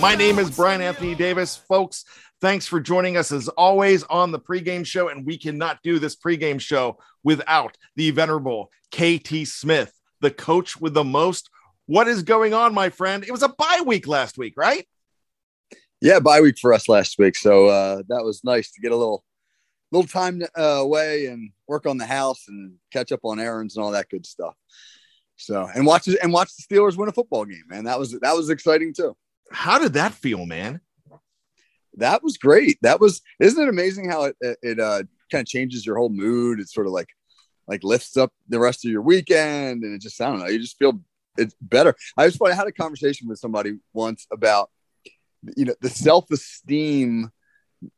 My name is Brian Anthony Davis. Folks, thanks for joining us as always on the pregame show. And we cannot do this pregame show without the venerable KT Smith, the coach with the most. What is going on, my friend? It was a bye week last week, right? Yeah, bye week for us last week. So uh, that was nice to get a little little time uh, away and work on the house and catch up on errands and all that good stuff. So and watch and watch the Steelers win a football game, man. That was that was exciting too. How did that feel, man? That was great. That was isn't it amazing how it it uh, kind of changes your whole mood? It's sort of like like lifts up the rest of your weekend, and it just I don't know. You just feel it's better. I just I had a conversation with somebody once about you know the self esteem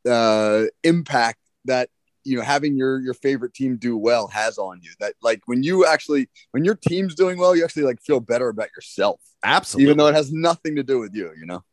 uh, impact that you know having your your favorite team do well has on you that like when you actually when your team's doing well you actually like feel better about yourself. Absolutely even though it has nothing to do with you you know?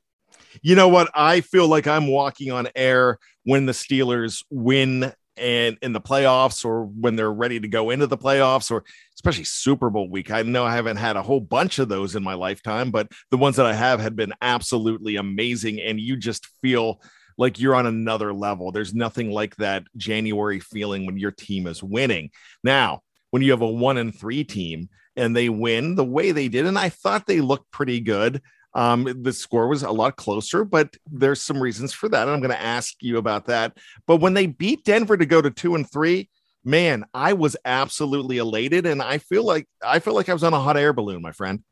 You know what? I feel like i'm walking on air when the steelers win and in the playoffs or when they're ready to go into the playoffs or especially super bowl week. I know i haven't had a whole bunch of those in my lifetime but the ones that i have had been absolutely amazing and you just feel like you're on another level. There's nothing like that January feeling when your team is winning. Now, when you have a one and three team and they win the way they did, and I thought they looked pretty good. Um, the score was a lot closer, but there's some reasons for that. And I'm going to ask you about that. But when they beat Denver to go to two and three, man, I was absolutely elated. And I feel like I feel like I was on a hot air balloon, my friend.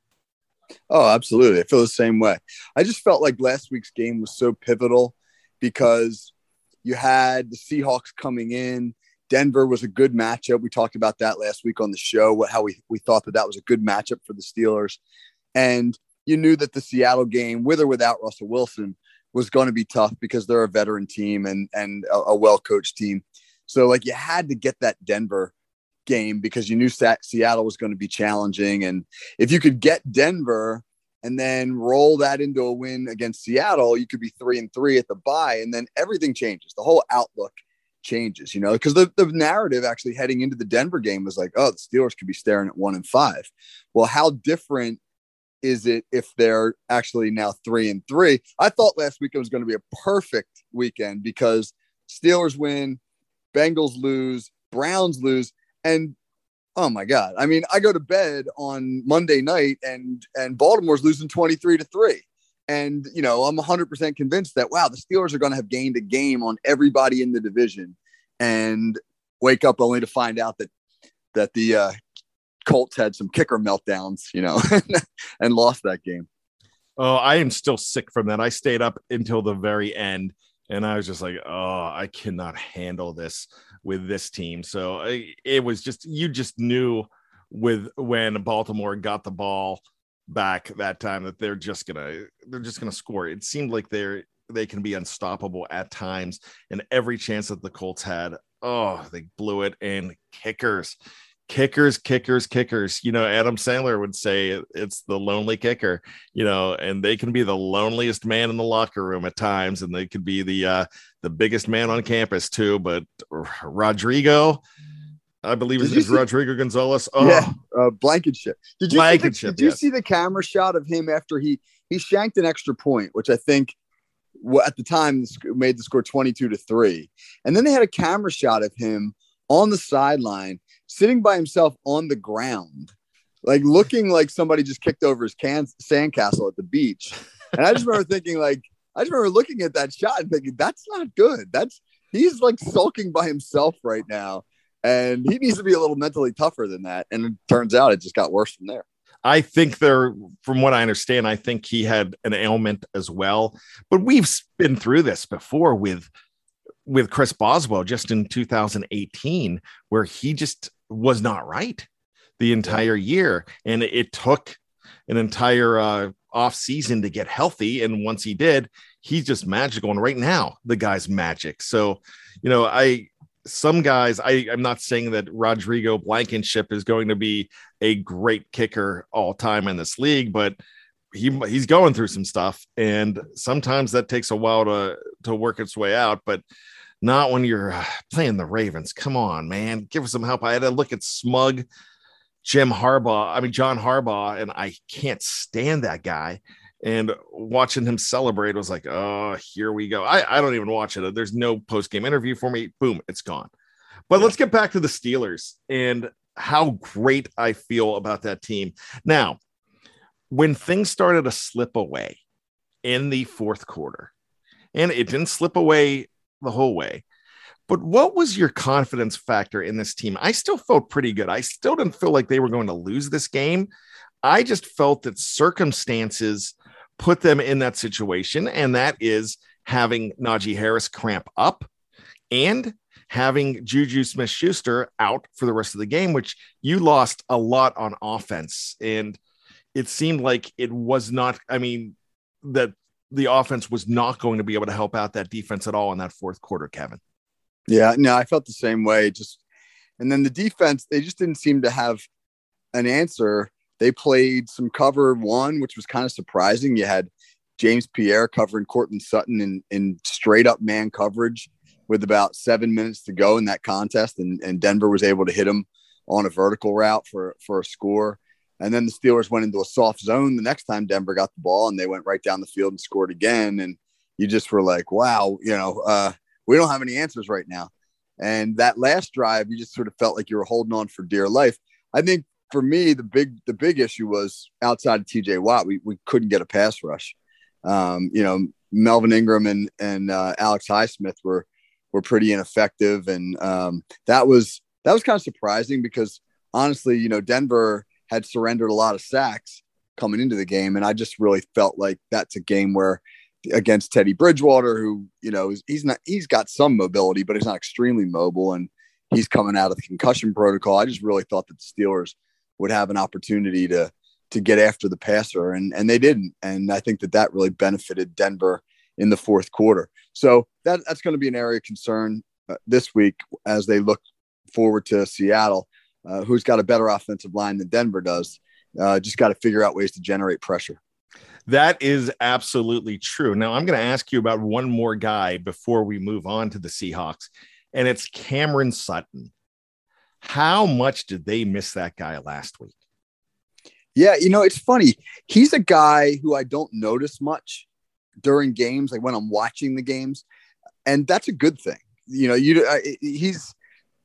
Oh, absolutely. I feel the same way. I just felt like last week's game was so pivotal because you had the Seahawks coming in. Denver was a good matchup. We talked about that last week on the show, how we, we thought that that was a good matchup for the Steelers. And you knew that the Seattle game, with or without Russell Wilson, was going to be tough because they're a veteran team and, and a, a well coached team. So, like, you had to get that Denver game because you knew Seattle was going to be challenging. And if you could get Denver and then roll that into a win against Seattle, you could be three and three at the bye, and then everything changes. The whole outlook changes, you know, because the, the narrative actually heading into the Denver game was like, oh, the Steelers could be staring at one and five. Well, how different is it if they're actually now three and three? I thought last week it was going to be a perfect weekend because Steelers win, Bengals lose, Browns lose, and oh my god. I mean i go to bed on monday night and and baltimore's losing 23 to 3 and you know i'm 100% convinced that wow the steelers are going to have gained a game on everybody in the division and wake up only to find out that that the uh, colts had some kicker meltdowns you know and lost that game. Oh i am still sick from that. I stayed up until the very end and i was just like oh i cannot handle this with this team. So it was just you just knew with when Baltimore got the ball back that time that they're just gonna they're just gonna score. It seemed like they're they can be unstoppable at times, and every chance that the Colts had, oh, they blew it. And kickers, kickers, kickers, kickers. You know, Adam Sandler would say it's the lonely kicker, you know, and they can be the loneliest man in the locker room at times, and they could be the uh the biggest man on campus too. But Rodrigo, I believe his name's Rodrigo Gonzalez. Oh, yeah, uh, Blankenship. Did you Blankenship, see the, did you yes. see the camera shot of him after he he shanked an extra point, which I think at the time made the score twenty two to three, and then they had a camera shot of him on the sideline, sitting by himself on the ground, like looking like somebody just kicked over his can sandcastle at the beach. And I just remember thinking, like, I just remember looking at that shot and thinking, that's not good. That's he's like sulking by himself right now. And he needs to be a little mentally tougher than that. And it turns out it just got worse from there. I think there, from what I understand, I think he had an ailment as well. But we've been through this before with with Chris Boswell just in 2018, where he just was not right the entire year, and it took an entire uh, off season to get healthy. And once he did, he's just magical. And right now, the guy's magic. So, you know, I some guys, I, I'm not saying that Rodrigo Blankenship is going to be a great kicker all time in this league, but he he's going through some stuff, and sometimes that takes a while to to work its way out. But not when you're uh, playing the Ravens. Come on, man, give us some help. I had to look at Smug, Jim Harbaugh. I mean John Harbaugh, and I can't stand that guy. And watching him celebrate was like, oh, here we go. I, I don't even watch it. There's no post game interview for me. Boom, it's gone. But let's get back to the Steelers and how great I feel about that team. Now, when things started to slip away in the fourth quarter, and it didn't slip away the whole way. But what was your confidence factor in this team? I still felt pretty good. I still didn't feel like they were going to lose this game. I just felt that circumstances put them in that situation, and that is having Najee Harris cramp up and having Juju Smith Schuster out for the rest of the game, which you lost a lot on offense. And it seemed like it was not, I mean, that the offense was not going to be able to help out that defense at all in that fourth quarter, Kevin. Yeah, no, I felt the same way. Just and then the defense, they just didn't seem to have an answer. They played some cover one, which was kind of surprising. You had James Pierre covering Courtland Sutton in, in straight up man coverage with about seven minutes to go in that contest, and, and Denver was able to hit him on a vertical route for for a score. And then the Steelers went into a soft zone the next time Denver got the ball, and they went right down the field and scored again. And you just were like, wow, you know, uh, we don't have any answers right now. And that last drive, you just sort of felt like you were holding on for dear life. I think for me, the big the big issue was outside of TJ Watt, we, we couldn't get a pass rush. Um, you know, Melvin Ingram and and uh, Alex Highsmith were were pretty ineffective, and um, that was that was kind of surprising because honestly, you know, Denver had surrendered a lot of sacks coming into the game, and I just really felt like that's a game where against Teddy Bridgewater, who you know he's not he's got some mobility, but he's not extremely mobile, and he's coming out of the concussion protocol. I just really thought that the Steelers would have an opportunity to to get after the passer, and and they didn't, and I think that that really benefited Denver in the fourth quarter. So that that's going to be an area of concern uh, this week as they look forward to Seattle, uh, who's got a better offensive line than Denver does. Uh, just got to figure out ways to generate pressure. That is absolutely true. Now, I'm going to ask you about one more guy before we move on to the Seahawks, and it's Cameron Sutton. How much did they miss that guy last week? Yeah, you know, it's funny. He's a guy who I don't notice much during games, like when I'm watching the games, and that's a good thing. You know, you uh, he's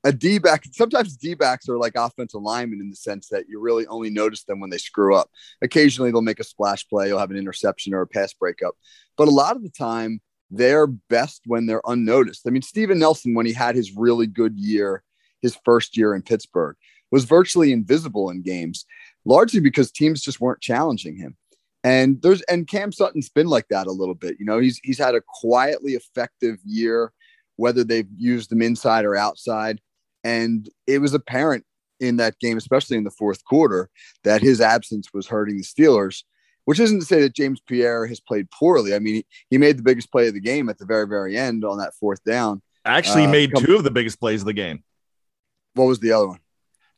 a D back. Sometimes D backs are like offensive linemen in the sense that you really only notice them when they screw up. Occasionally, they'll make a splash play, you'll have an interception or a pass breakup, but a lot of the time, they're best when they're unnoticed. I mean, Steven Nelson, when he had his really good year, his first year in Pittsburgh, was virtually invisible in games, largely because teams just weren't challenging him. And there's and Cam Sutton's been like that a little bit. You know, he's he's had a quietly effective year, whether they've used him inside or outside. And it was apparent in that game, especially in the fourth quarter, that his absence was hurting the Steelers, which isn't to say that James Pierre has played poorly. I mean, he, he made the biggest play of the game at the very, very end on that fourth down. Actually, Uh, made two of the biggest plays of the game. What was the other one?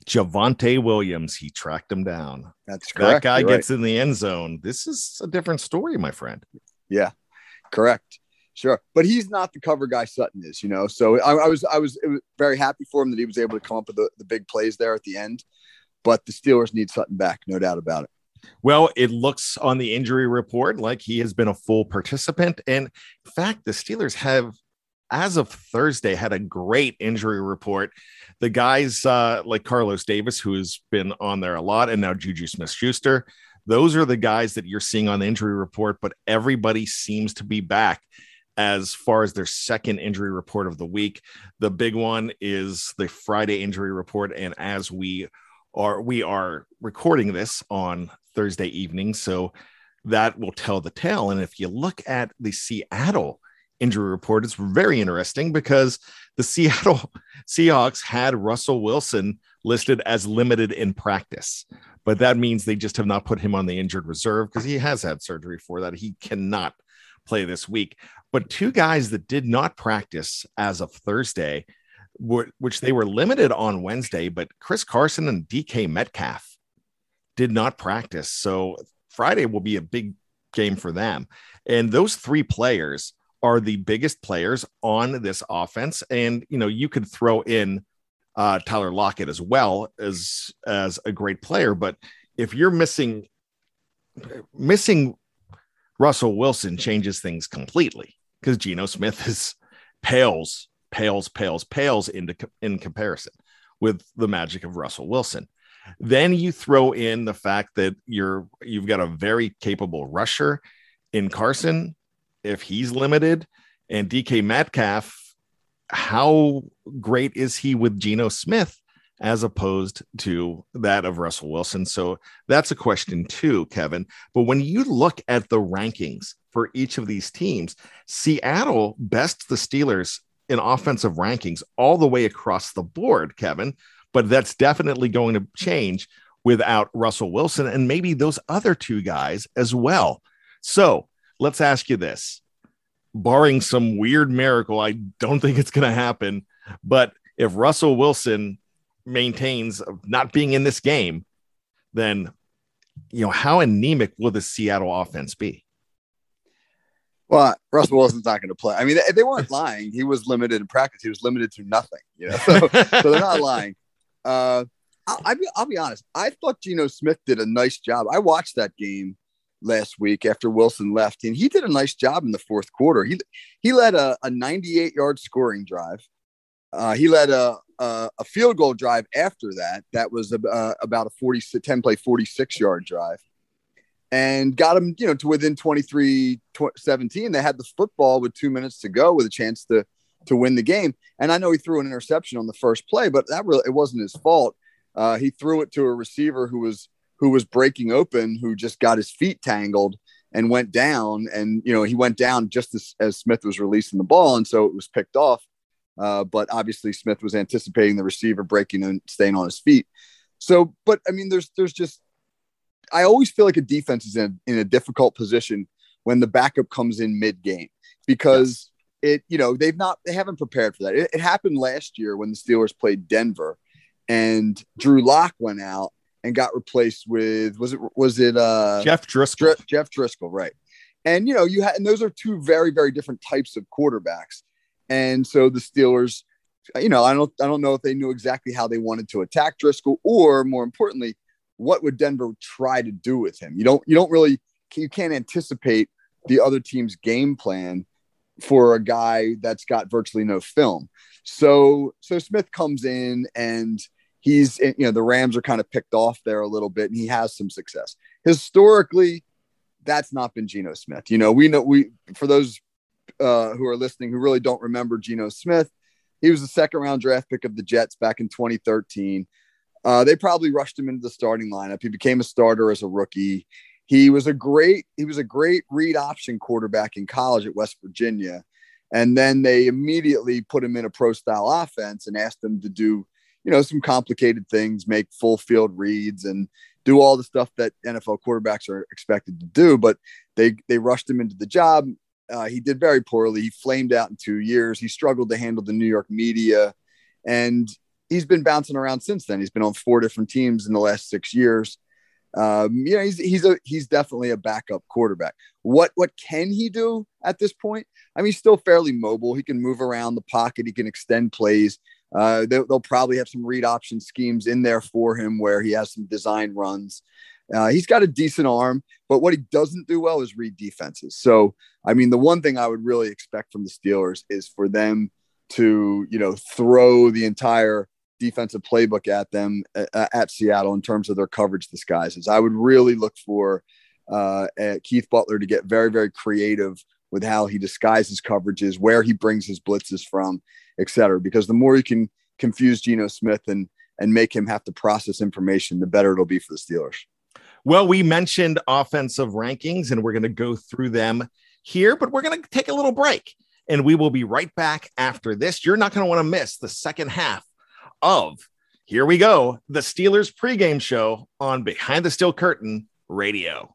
Javonte Williams, he tracked him down. That's correct. That guy You're right. gets in the end zone. This is a different story, my friend. Yeah, correct. Sure, but he's not the cover guy Sutton is, you know. So I, I was I was, very happy for him that he was able to come up with the, the big plays there at the end. But the Steelers need Sutton back, no doubt about it. Well, it looks on the injury report like he has been a full participant. And in fact, the Steelers have, as of Thursday, had a great injury report. The guys uh, like Carlos Davis, who's been on there a lot, and now Juju Smith Schuster, those are the guys that you're seeing on the injury report, but everybody seems to be back as far as their second injury report of the week. The big one is the Friday injury report. And as we are, we are recording this on Thursday evening. So that will tell the tale. And if you look at the Seattle injury report, it's very interesting because the Seattle Seahawks had Russell Wilson listed as limited in practice, but that means they just have not put him on the injured reserve because he has had surgery for that. He cannot play this week. But two guys that did not practice as of Thursday, which they were limited on Wednesday, but Chris Carson and DK Metcalf did not practice. So Friday will be a big game for them. And those three players are the biggest players on this offense. And, you know, you could throw in uh, Tyler Lockett as well as, as a great player. But if you're missing, missing Russell Wilson changes things completely because Geno Smith is pales, pales, pales, pales into in comparison with the magic of Russell Wilson. Then you throw in the fact that you're you've got a very capable rusher in Carson, if he's limited, and DK Metcalf. How great is he with Geno Smith? As opposed to that of Russell Wilson. So that's a question too, Kevin. But when you look at the rankings for each of these teams, Seattle bests the Steelers in offensive rankings all the way across the board, Kevin. But that's definitely going to change without Russell Wilson and maybe those other two guys as well. So let's ask you this barring some weird miracle, I don't think it's going to happen. But if Russell Wilson maintains of not being in this game, then you know how anemic will the Seattle offense be? Well, Russell Wilson's not going to play. I mean, they, they, weren't lying. He was limited in practice. He was limited to nothing. You know, so, so they're not lying. Uh, I'll, I'll, be, I'll be honest. I thought Geno Smith did a nice job. I watched that game last week after Wilson left, and he did a nice job in the fourth quarter. He he led a, a 98 yard scoring drive. Uh, he led a, a, a, field goal drive after that. That was uh, about a 40, 10 play, 46 yard drive and got them, you know, to within 23, 17. They had the football with two minutes to go with a chance to, to win the game. And I know he threw an interception on the first play, but that really, it wasn't his fault. Uh, he threw it to a receiver who was, who was breaking open, who just got his feet tangled and went down. And, you know, he went down just as, as Smith was releasing the ball. And so it was picked off. Uh, but obviously Smith was anticipating the receiver breaking and staying on his feet. So, but I mean, there's there's just I always feel like a defense is in, in a difficult position when the backup comes in mid game because yes. it you know they've not they haven't prepared for that. It, it, happened last year when the Steelers played Denver and Drew Lock went out and got replaced with was it was it uh Jeff Driskel Jeff Driskel right. And you know you had and those are two very very different types of quarterbacks. And so the Steelers, you know, I don't I don't know if they knew exactly how they wanted to attack Driskel, or more importantly, what would Denver try to do with him? You don't you don't really you can't anticipate the other team's game plan for a guy that's got virtually no film. So so Smith comes in and he's you know the Rams are kind of picked off there a little bit and he has some success. Historically, that's not been Geno Smith. You know, we know we for those uh, who are listening who really don't remember Geno Smith. He was the second round draft pick of the Jets back in 2013. Uh, they probably rushed him into the starting lineup. He became a starter as a rookie. He was a great he was a great read option quarterback in college at West Virginia, and then they immediately put him in a pro style offense and asked him to do you know some complicated things, make full field reads, and do all the stuff that NFL quarterbacks are expected to do. But they they rushed him into the job. Uh, he did very poorly. He flamed out in two years. He struggled to handle the New York media, and he's been bouncing around since then. He's been on four different teams in the last six years. um, you know, he's he's a he's definitely a backup quarterback. What what can he do at this point? I mean, he's still fairly mobile. He can move around the pocket. He can extend plays. Uh, they'll, they'll, probably have some read option schemes in there for him where he has some design runs. Uh, he's got a decent arm, but what he doesn't do well is read defenses. So, I mean, the one thing I would really expect from the Steelers is for them to, you know, throw the entire defensive playbook at them uh, at Seattle in terms of their coverage disguises. I would really look for uh, Keith Butler to get very, very creative with how he disguises coverages, where he brings his blitzes from, et cetera. Because the more you can confuse Geno Smith and and make him have to process information, the better it'll be for the Steelers. Well, we mentioned offensive rankings, and we're going to go through them here, but we're going to take a little break. And we will be right back after this. You're not going to want to miss the second half of Here We Go, the Steelers pregame show on Behind the Steel Curtain Radio.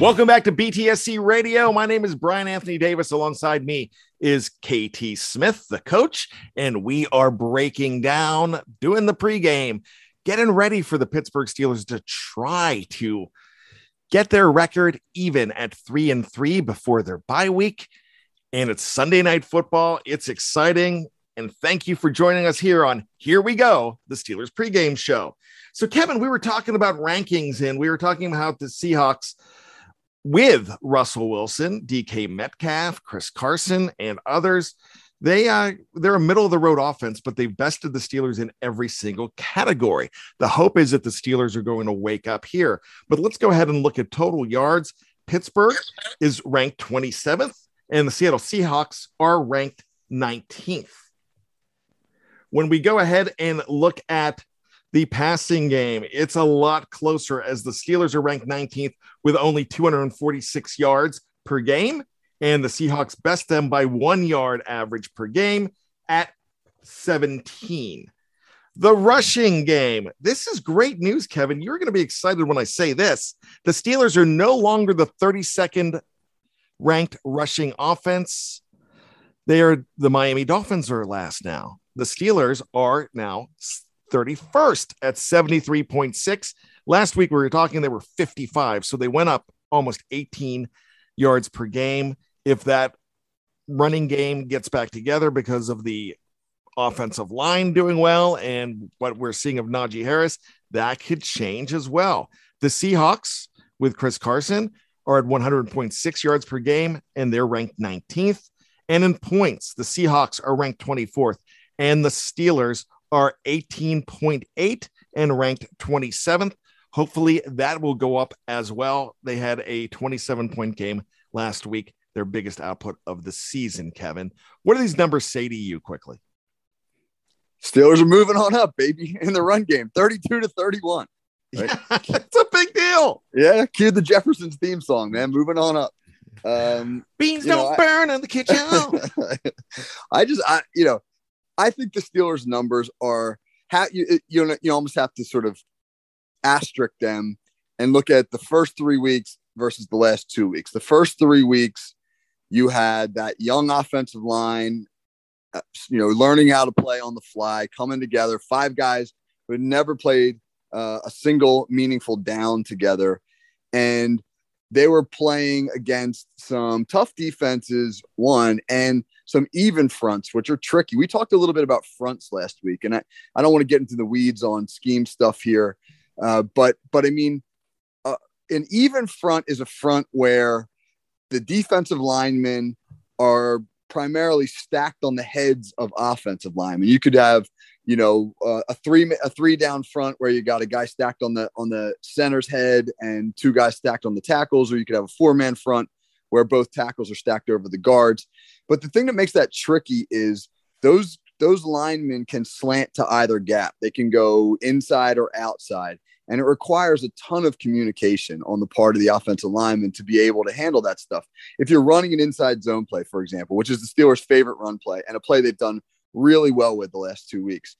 Welcome back to BTSC Radio. My name is Brian Anthony Davis. Alongside me is KT Smith, the coach, and we are breaking down, doing the pregame, getting ready for the Pittsburgh Steelers to try to get their record even at three and three before their bye week. And it's Sunday night football. It's exciting. And thank you for joining us here on Here We Go, the Steelers pregame show. So, Kevin, we were talking about rankings and we were talking about the Seahawks with Russell Wilson, DK Metcalf, Chris Carson, and others. They uh, they're a middle of the road offense, but they've bested the Steelers in every single category. The hope is that the Steelers are going to wake up here. But let's go ahead and look at total yards. Pittsburgh is ranked 27th, and the Seattle Seahawks are ranked 19th. When we go ahead and look at the passing game, it's a lot closer as the Steelers are ranked 19th with only 246 yards per game, and the Seahawks best them by one yard average per game at 17. The rushing game. This is great news, Kevin. You're going to be excited when I say this. The Steelers are no longer the 32nd ranked rushing offense. They are the Miami Dolphins are last now. The Steelers are now 31st at 73.6. Last week we were talking they were 55, so they went up almost 18 yards per game. If that running game gets back together because of the offensive line doing well and what we're seeing of Najee Harris, that could change as well. The Seahawks with Chris Carson are at 100.6 yards per game and they're ranked 19th. And in points, the Seahawks are ranked 24th and the Steelers are 18.8 and ranked 27th. Hopefully that will go up as well. They had a 27 point game last week, their biggest output of the season, Kevin. What do these numbers say to you quickly? Steelers are moving on up, baby, in the run game 32 to 31. Right? Yeah, it's a big deal. Yeah, cue the Jeffersons theme song, man. Moving on up. Um, Beans don't know, burn I, in the kitchen. I just, I, you know, I think the Steelers' numbers are ha- you you you almost have to sort of asterisk them and look at the first three weeks versus the last two weeks. The first three weeks, you had that young offensive line, uh, you know, learning how to play on the fly, coming together. Five guys who had never played uh, a single meaningful down together, and they were playing against some tough defenses. One and some even fronts, which are tricky. We talked a little bit about fronts last week, and I, I don't want to get into the weeds on scheme stuff here. Uh, but but I mean, uh, an even front is a front where the defensive linemen are primarily stacked on the heads of offensive linemen. You could have, you know, uh, a three a three down front where you got a guy stacked on the on the center's head and two guys stacked on the tackles, or you could have a four man front where both tackles are stacked over the guards. But the thing that makes that tricky is those those linemen can slant to either gap. They can go inside or outside. And it requires a ton of communication on the part of the offensive lineman to be able to handle that stuff. If you're running an inside zone play, for example, which is the Steelers' favorite run play and a play they've done really well with the last two weeks,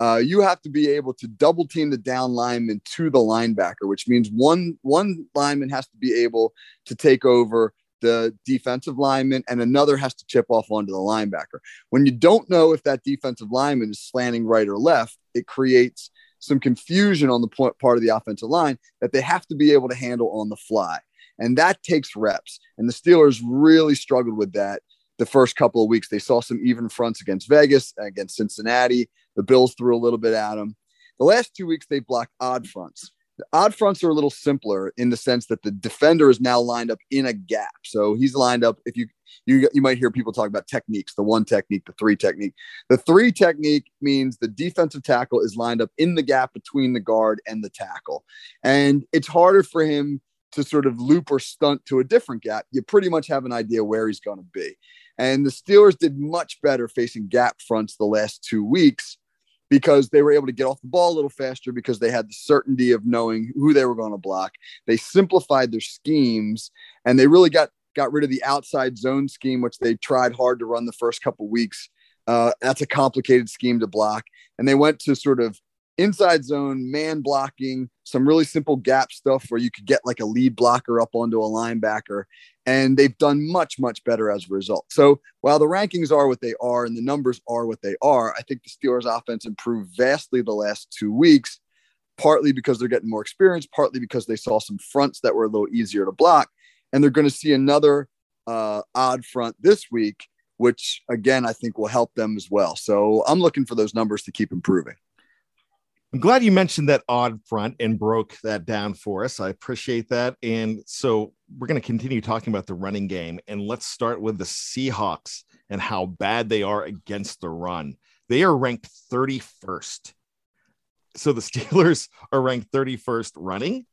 uh, you have to be able to double team the down lineman to the linebacker, which means one one lineman has to be able to take over the defensive lineman and another has to chip off onto the linebacker. When you don't know if that defensive lineman is slanting right or left, it creates some confusion on the part of the offensive line that they have to be able to handle on the fly. And that takes reps. And the Steelers really struggled with that the first couple of weeks. They saw some even fronts against Vegas, against Cincinnati. The Bills threw a little bit at them. The last two weeks, they blocked odd fronts. The odd fronts are a little simpler in the sense that the defender is now lined up in a gap. So he's lined up. If you you you might hear people talk about techniques, the one technique, the three technique. The three technique means the defensive tackle is lined up in the gap between the guard and the tackle, and it's harder for him to sort of loop or stunt to a different gap. You pretty much have an idea where he's going to be. And the Steelers did much better facing gap fronts the last two weeks because they were able to get off the ball a little faster because they had the certainty of knowing who they were going to block. They simplified their schemes and they really got got rid of the outside zone scheme, which they tried hard to run the first couple weeks. Uh, that's a complicated scheme to block, and they went to sort of inside zone, man blocking, some really simple gap stuff where you could get like a lead blocker up onto a linebacker. And they've done much, much better as a result. So while the rankings are what they are and the numbers are what they are, I think the Steelers offense improved vastly the last two weeks, partly because they're getting more experience, partly because they saw some fronts that were a little easier to block. And they're going to see another uh, odd front this week, which again, I think will help them as well. So I'm looking for those numbers to keep improving. I'm glad you mentioned that odd front and broke that down for us. I appreciate that. And so we're going to continue talking about the running game. And let's start with the Seahawks and how bad they are against the run. They are ranked 31st. So the Steelers are ranked 31st running.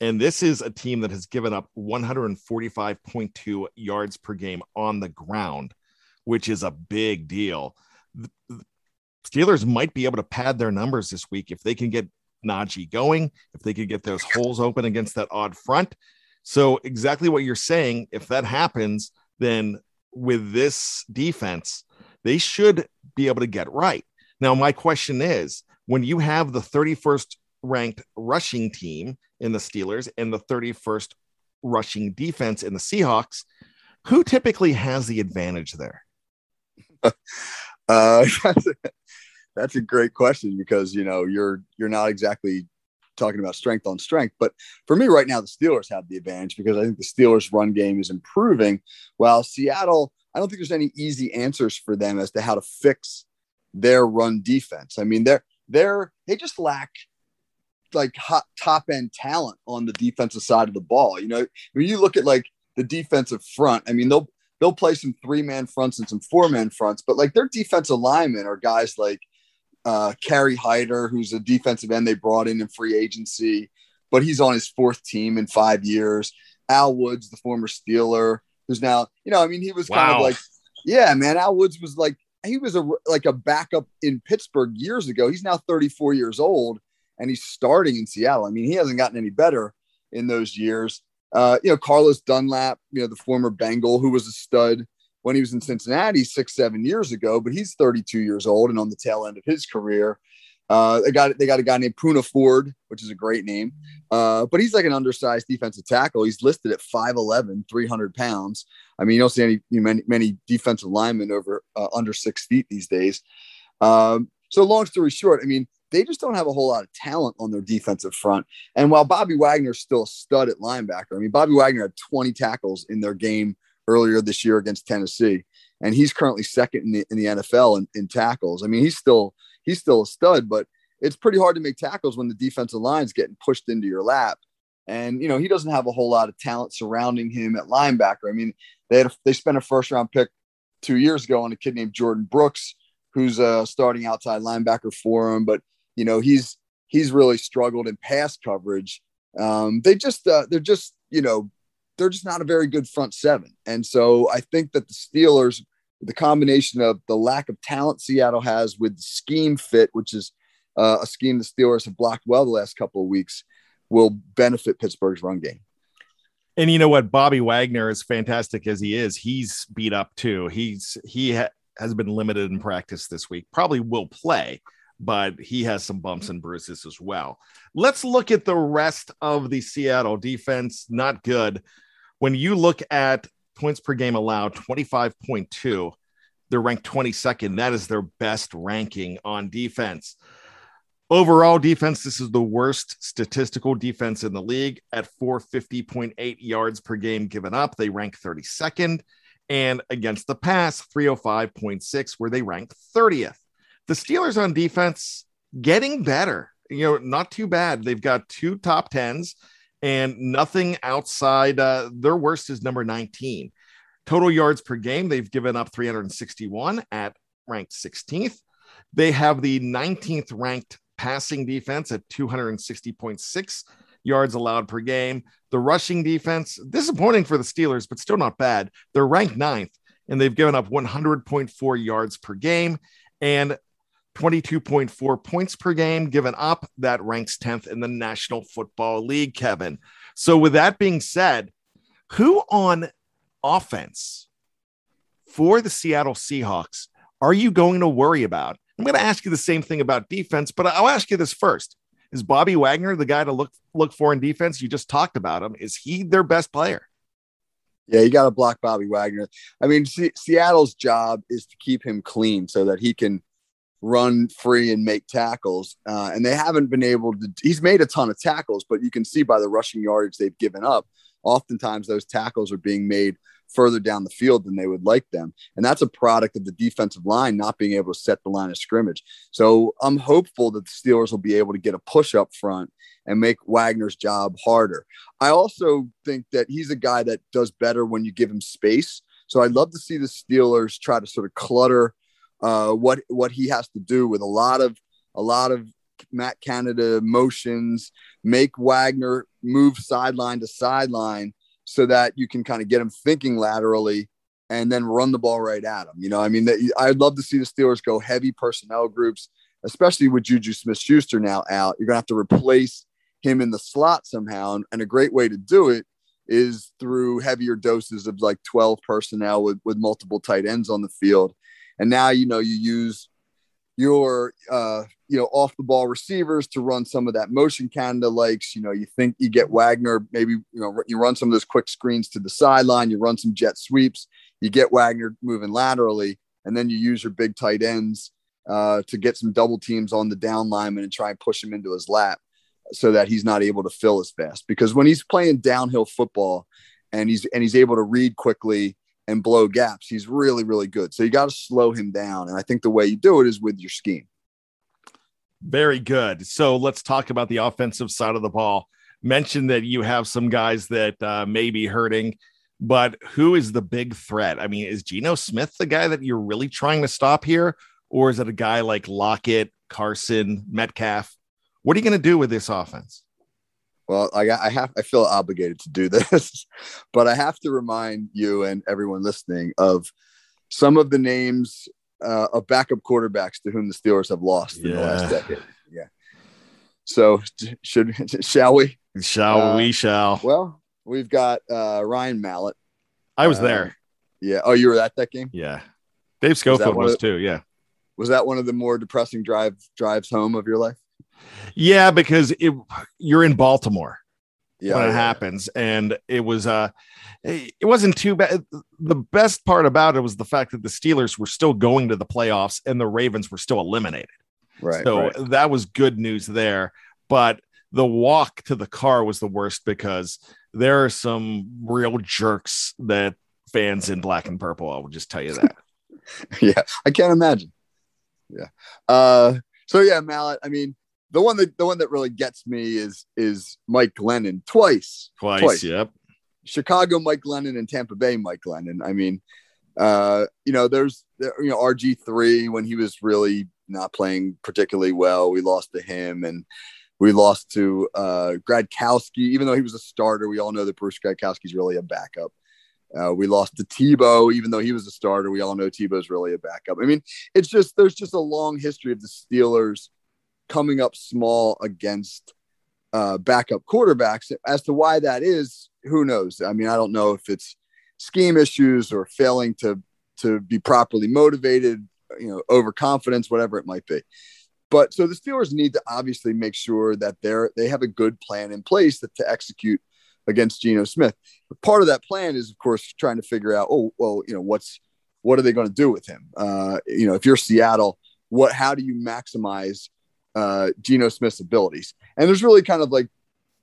And this is a team that has given up 145.2 yards per game on the ground, which is a big deal. Steelers might be able to pad their numbers this week if they can get Najee going, if they could get those holes open against that odd front. So, exactly what you're saying, if that happens, then with this defense, they should be able to get right. Now, my question is when you have the 31st ranked rushing team in the Steelers and the 31st rushing defense in the Seahawks, who typically has the advantage there? uh, great question because you know you're you're not exactly talking about strength on strength. But for me right now, the Steelers have the advantage because I think the Steelers' run game is improving. While Seattle, I don't think there's any easy answers for them as to how to fix their run defense. I mean, they're they're they just lack like hot top end talent on the defensive side of the ball. You know, when you look at like the defensive front, I mean, they'll they'll play some three man fronts and some four man fronts, but like their defensive linemen are guys like uh, Kerry Hyder, who's a defensive end they brought in in free agency, but he's on his fourth team in five years. Al Woods, the former Steeler, who's now, you know, I mean, he was wow. kind of like, yeah, man. Al Woods was like, he was a like a backup in Pittsburgh years ago. He's now 34 years old and he's starting in Seattle. I mean, he hasn't gotten any better in those years. Uh, you know, Carlos Dunlap, you know, the former Bengal who was a stud when he was in Cincinnati six, seven years ago, but he's 32 years old and on the tail end of his career. Uh, they got they got a guy named Poona Ford, which is a great name, uh, but he's like an undersized defensive tackle. He's listed at 5'11", 300 pounds. I mean, you don't see any many, many defensive linemen over uh, under six feet these days. Um, so, long story short, I mean, they just don't have a whole lot of talent on their defensive front. And while Bobby Wagner's still a stud at linebacker, I mean, Bobby Wagner had 20 tackles in their game earlier this year against Tennessee, and he's currently second in the, in the NFL in, in tackles. I mean, he's still he's still a stud, but it's pretty hard to make tackles when the defensive line's getting pushed into your lap. And you know he doesn't have a whole lot of talent surrounding him at linebacker. I mean, they had a, they spent a first round pick two years ago on a kid named Jordyn Brooks, who's a starting outside linebacker for him. But you know he's he's really struggled in pass coverage. Um, they just uh, they're just you know they're just not a very good front seven. And so I think that the Steelers, the combination of the lack of talent Seattle has with the scheme fit, which is uh, a scheme the Steelers have blocked well the last couple of weeks, will benefit Pittsburgh's run game. And you know what, Bobby Wagner, as fantastic as he is, he's beat up too. He's he ha- has been limited in practice this week. Probably will play, but he has some bumps and bruises as well. Let's look at the rest of the Seattle defense. Not good when you look at points per game allowed 25.2 they're ranked 22nd that is their best ranking on defense. Overall defense this is the worst statistical defense in the league at 450.8 yards per game given up. They rank 32nd and against the pass 305.6 where they rank 30th the steelers on defense getting better. You know not too bad. They've got two top tens and nothing outside uh, their worst is number 19. Total yards per game, they've given up 361 at ranked 16th. They have the 19th ranked passing defense at 260.6 yards allowed per game. The rushing defense, disappointing for the Steelers, but still not bad. They're ranked ninth, and they've given up 100.4 yards per game. And 22.4 points per game given up. That ranks 10th in the National Football League, Kevin. So, with that being said, who on offense for the Seattle Seahawks are you going to worry about? I'm going to ask you the same thing about defense, but I'll ask you this first. Is Bobby Wagner the guy to look look for in defense? You just talked about him. Is he their best player? Yeah, you got to block Bobby Wagner. I mean, C- Seattle's job is to keep him clean so that he can run free and make tackles. Uh, and they haven't been able to, he's made a ton of tackles, but you can see by the rushing yardage they've given up, oftentimes those tackles are being made further down the field than they would like them. And that's a product of the defensive line not being able to set the line of scrimmage. So I'm hopeful that the Steelers will be able to get a push up front and make Wagner's job harder. I also think that he's a guy that does better when you give him space. So I'd love to see the Steelers try to sort of clutter uh, what what he has to do with a lot of a lot of Matt Canada motions, make Wagner move sideline to sideline so that you can kind of get him thinking laterally and then run the ball right at him. You know, I mean, I'd love to see the Steelers go heavy personnel groups, especially with Juju Smith Schuster now out. You're going to have to replace him in the slot somehow. And a great way to do it is through heavier doses of like 12 personnel with, with multiple tight ends on the field and now you know you use your uh, you know off the ball receivers to run some of that motion Canada likes. You know, you think you get Wagner, maybe you know you run some of those quick screens to the sideline, you run some jet sweeps, you get Wagner moving laterally, and then you use your big tight ends uh, to get some double teams on the down lineman and try and push him into his lap so that he's not able to fill as fast. Because when he's playing downhill football and he's and he's able to read quickly and blow gaps. He's really, really good. So you got to slow him down. And I think the way you do it is with your scheme. Very good. So let's talk about the offensive side of the ball. Mention that you have some guys that uh, may be hurting, but who is the big threat? I mean, is Geno Smith the guy that you're really trying to stop here? Or is it a guy like Lockett, Carson, Metcalf? What are you going to do with this offense? Well, I, I have I feel obligated to do this, but I have to remind you and everyone listening of some of the names uh, of backup quarterbacks to whom the Steelers have lost in the last decade. Yeah. So should shall we? Shall uh, we? Shall. Well, we've got uh, Ryan Mallett. I was there. Yeah. Oh, you were at that game. Yeah. Dave Schofield was, was too. Yeah. Was that one of the more depressing drive drives home of your life? Yeah, because it, you're in Baltimore yeah, when it yeah. happens, and it was uh it wasn't too bad. The best part about it was the fact that the Steelers were still going to the playoffs and the Ravens were still eliminated. Right. So right. that was good news there. But the walk to the car was the worst because there are some real jerks that fans in black and purple. I will just tell you that. yeah, I can't imagine. Yeah. Uh, so yeah, Mallett. I mean, the one that the one that really gets me is is Mike Glennon twice. Twice, twice. yep. Chicago Mike Glennon and Tampa Bay Mike Glennon. I mean, uh, you know, there's you know RG three when he was really not playing particularly well. We lost to him, and we lost to uh, Gradkowski, even though he was a starter. We all know that Bruce Gradkowski's really a backup. Uh, we lost to Tebow, even though he was a starter. We all know Tebow's really a backup. I mean, it's just there's just a long history of the Steelers coming up small against uh, backup quarterbacks. As to why that is, who knows? I mean, I don't know if it's scheme issues or failing to to be properly motivated, you know, overconfidence, whatever it might be. But so the Steelers need to obviously make sure that they're they have a good plan in place that, to execute against Geno Smith. But part of that plan is, of course, trying to figure out, oh, well, you know, what's what are they going to do with him? Uh, you know, if you're Seattle, what how do you maximize uh, Geno Smith's abilities? And there's really kind of like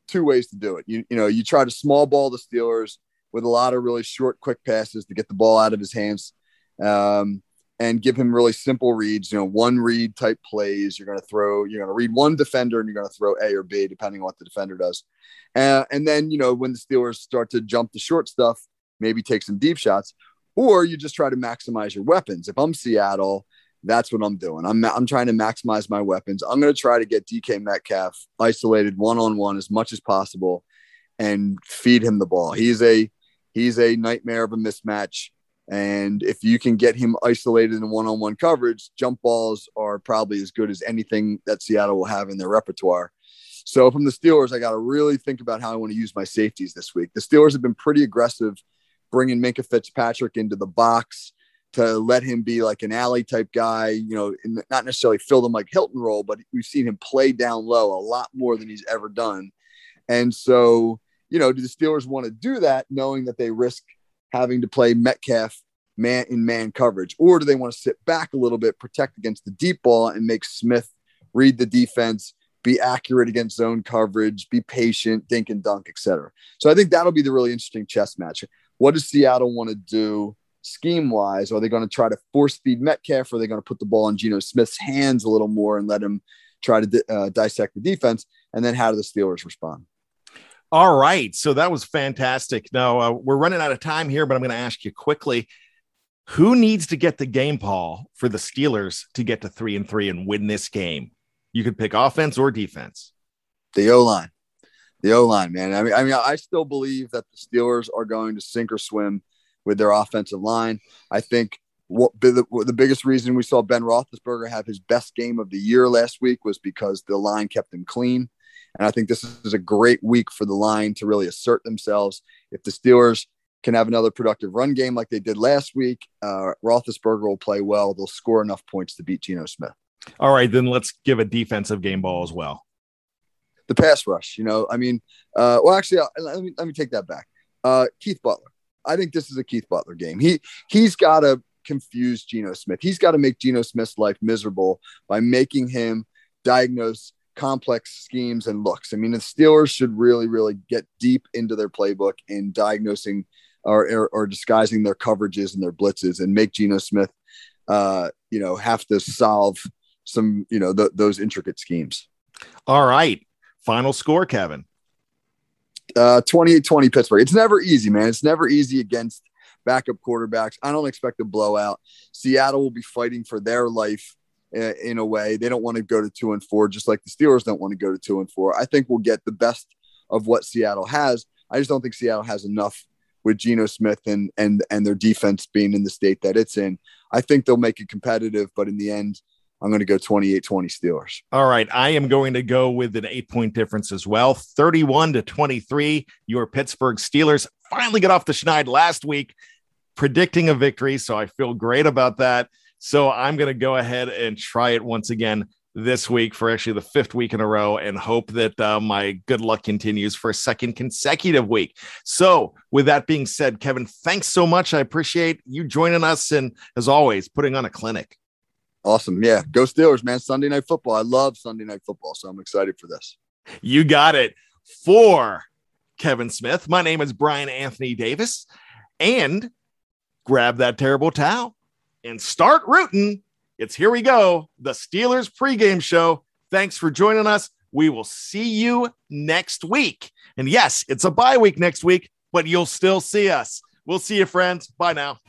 two ways to do it. You, you know, you try to small ball the Steelers with a lot of really short, quick passes to get the ball out of his hands. Um, and give him really simple reads, you know, one read type plays. You're going to throw, you're going to read one defender and you're going to throw A or B, depending on what the defender does. Uh, and then, you know, when the Steelers start to jump the short stuff, maybe take some deep shots, or you just try to maximize your weapons. If I'm Seattle, that's what I'm doing. I'm, I'm trying to maximize my weapons. I'm going to try to get DK Metcalf isolated one on one as much as possible and feed him the ball. He's a, he's a nightmare of a mismatch and if you can get him isolated in one on one coverage, jump balls are probably as good as anything that Seattle will have in their repertoire. So, from the Steelers, I got to really think about how I want to use my safeties this week. The Steelers have been pretty aggressive bringing Minkah Fitzpatrick into the box to let him be like an alley type guy, you know, not necessarily fill the Mike Hilton role, but we've seen him play down low a lot more than he's ever done. And so, you know, do the Steelers want to do that knowing that they risk having to play Metcalf man in man coverage, or do they want to sit back a little bit, protect against the deep ball, and make Smith read the defense, be accurate against zone coverage, be patient, dink and dunk, etc. So I think that'll be the really interesting chess match. What does Seattle want to do scheme wise? Are they going to try to force feed Metcalf? Or are they going to put the ball in Geno Smith's hands a little more and let him try to uh, dissect the defense? And then how do the Steelers respond? All right. So that was fantastic. Now uh, we're running out of time here, but I'm going to ask you quickly who needs to get the game, Paul, for the Steelers to get to three and three and win this game? You could pick offense or defense. The O line. The O line, man. I mean, I mean, I still believe that the Steelers are going to sink or swim with their offensive line. I think what the, the biggest reason we saw Ben Roethlisberger have his best game of the year last week was because the line kept him clean. And I think this is a great week for the line to really assert themselves. If the Steelers can have another productive run game like they did last week, uh, Roethlisberger will play well. They'll score enough points to beat Geno Smith. All right, then let's give a defensive game ball as well. The pass rush, you know, I mean, uh, well, actually, uh, let me let me take that back. Uh, Keith Butler. I think this is a Keith Butler game. He he's got to confuse Geno Smith. He's got to make Geno Smith's life miserable by making him diagnose complex schemes and looks. I mean, the Steelers should really, really get deep into their playbook in diagnosing or, or, or disguising their coverages and their blitzes and make Geno Smith, uh, you know, have to solve some, you know, th- those intricate schemes. All right. Final score, Kevin. Uh, 28 20 Pittsburgh. It's never easy, man. It's never easy against backup quarterbacks. I don't expect a blowout. Seattle will be fighting for their life in a way. They don't want to go to two and four, just like the Steelers don't want to go to two and four. I think we'll get the best of what Seattle has. I just don't think Seattle has enough with Geno Smith and and and their defense being in the state that it's in. I think they'll make it competitive, but in the end, I'm going to go 28 20 Steelers. All right. I am going to go with an eight point difference as well 31 to 23. Your Pittsburgh Steelers finally got off the schneid last week, predicting a victory. So I feel great about that. So I'm going to go ahead and try it once again this week for actually the fifth week in a row and hope that uh, my good luck continues for a second consecutive week. So, with that being said, Kevin, thanks so much. I appreciate you joining us and, as always, putting on a clinic. Awesome. Yeah. Go Steelers, man. Sunday night football. I love Sunday night football. So, I'm excited for this. You got it. For Kevin Smith, my name is Brian Anthony Davis. And grab that terrible towel and start rooting. It's here we go, the Steelers pregame show Thanks for joining us. We will see you next week. And yes, it's a bye week next week, but you'll still see us. We'll see you, friends. Bye now.